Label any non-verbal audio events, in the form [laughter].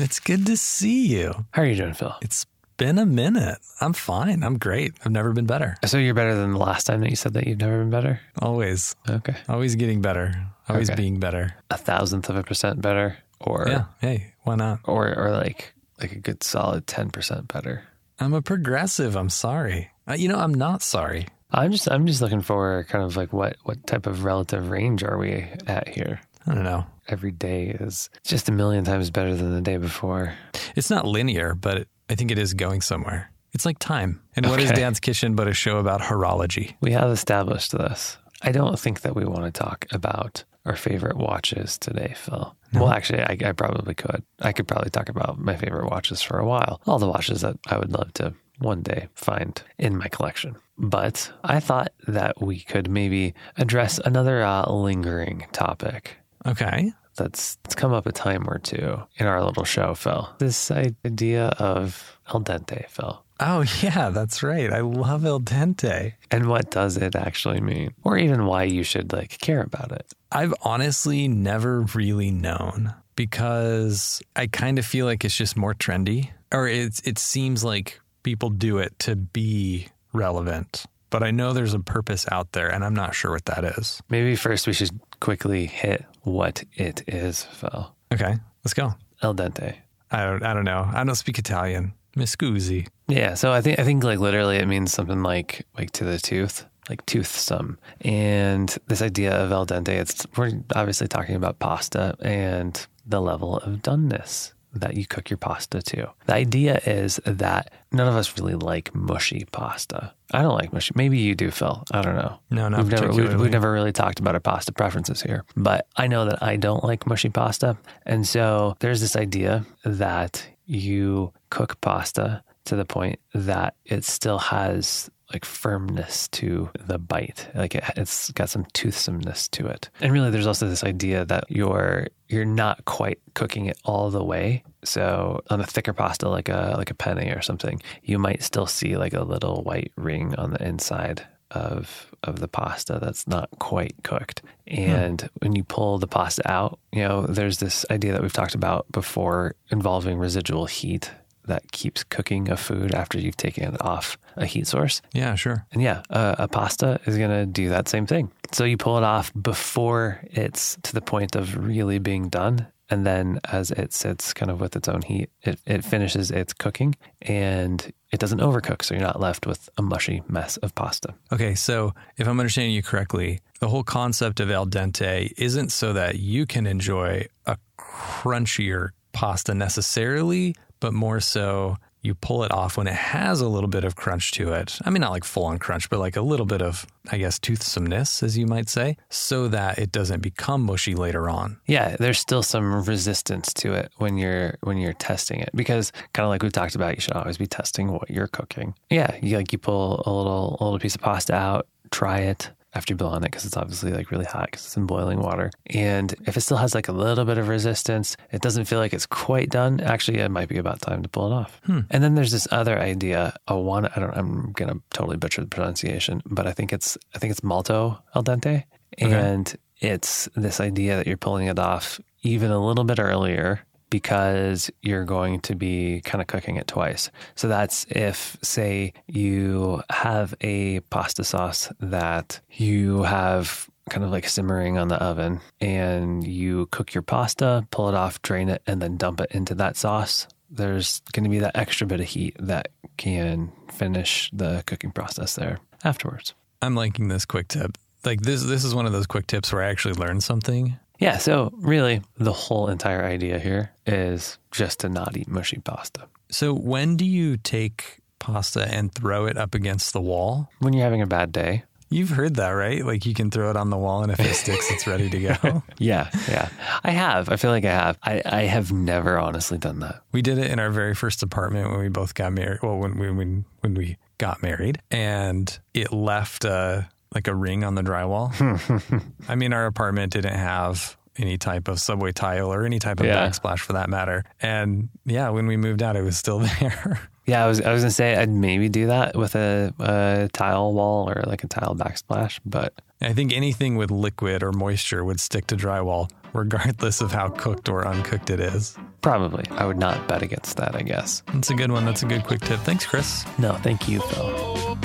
It's good to see you. How are you doing, Phil? It's been a minute. I'm fine. I'm great. I've never been better. So you're better than the last time that you said that you've never been better? Always. Okay. Always getting better. Always Okay. being better. A thousandth of a percent better or Yeah. Hey, why not? or or like like a good solid 10% better. I'm a progressive. I'm sorry. Uh, you know, I'm not sorry. I'm just I'm just looking for kind of like what what type of relative range are we at here? I don't know. Every day is just a million times better than the day before. It's not linear, but I think it is going somewhere. It's like time. And what is Okay. Dan's Kitchen but a show about horology? We have established this. I don't think that we want to talk about our favorite watches today, Phil. Well, actually, I, I probably could. I could probably talk about my favorite watches for a while. All the watches that I would love to one day find in my collection. But I thought that we could maybe address another uh, lingering topic Okay. that's, that's come up a time or two in our little show, Phil. This idea of al dente, Phil. Oh, [laughs] yeah, that's right. I love El Dente. And what does it actually mean? Or even why you should like care about it. I've honestly never really known because I kind of feel like it's just more trendy or it's it seems like people do it to be relevant. But I know there's a purpose out there and I'm not sure what that is. Maybe first we should quickly hit what it is, Phil. Okay, let's go. El dente. I don't I don't know. I don't speak Italian. Mi scusi. Yeah, so I think I think like literally it means something like like to the tooth, like toothsome. And this idea of al dente, it's we're obviously talking about pasta and the level of doneness that you cook your pasta to. The idea is that none of us really like mushy pasta. I don't like mushy. Maybe you do, Phil. I don't know. No, not we've never we've, we've never really talked about our pasta preferences here, but I know that I don't like mushy pasta, and so there's this idea that you cook pasta to the point that it still has like firmness to the bite. Like it, it's got some toothsomeness to it. And really there's also this idea that you're you're not quite cooking it all the way. So on a thicker pasta like a like a penne or something you might still see like a little white ring on the inside of of the pasta that's not quite cooked. Hmm. And when you pull the pasta out, you know, there's this idea that we've talked about before involving residual heat that keeps cooking a food after you've taken it off a heat source. Yeah, sure. And yeah, a, a pasta is going to do that same thing. So you pull it off before it's to the point of really being done. And then as it sits kind of with its own heat, it, it finishes its cooking and it doesn't overcook. So you're not left with a mushy mess of pasta. Okay, so if I'm understanding you correctly, the whole concept of al dente isn't so that you can enjoy a crunchier pasta necessarily, but more so you pull it off when it has a little bit of crunch to it. I mean, not like full on crunch, but like a little bit of, I guess, toothsomeness, as you might say, so that it doesn't become mushy later on. Yeah, there's still some resistance to it when you're when you're testing it because kind of like we've talked about, you should always be testing what you're cooking. Yeah, you like you pull a little a little piece of pasta out, try it after you blow on it because it's obviously like really hot because it's in boiling water. And if it still has like a little bit of resistance, it doesn't feel like it's quite done. Actually, it might be about time to pull it off. Hmm. And then there's this other idea, a one I don't I'm gonna totally butcher the pronunciation, but I think it's I think it's malto al dente. And it's this idea that you're pulling it off even a little bit earlier because you're going to be kind of cooking it twice. So that's if, say, you have a pasta sauce that you have kind of like simmering on the oven and you cook your pasta, pull it off, drain it, and then dump it into that sauce. There's going to be that extra bit of heat that can finish the cooking process there afterwards. I'm liking this quick tip. Like this this is one of those quick tips where I actually learned something. Yeah, so really, the whole entire idea here is just to not eat mushy pasta. So when do you take pasta and throw it up against the wall? When you're having a bad day, You've heard that, right? Like you can throw it on the wall and if it sticks, it's ready to go. [laughs] yeah, yeah, I have. I feel like I have. I, I have never honestly done that. We did it in our very first apartment when we both got married. Well, when we when when we got married, and it left a like a ring on the drywall. [laughs] I mean, our apartment didn't have any type of subway tile or any type of Yeah. backsplash for that matter. And yeah, when we moved out, it was still [laughs] there. Yeah, I was I was gonna say I'd maybe do that with a, a tile wall or like a tile backsplash, but I think anything with liquid or moisture would stick to drywall, regardless of how cooked or uncooked it is. Probably. I would not bet against that, I guess. That's a good one. That's a good quick tip. Thanks, Chris. No, thank you, Phil.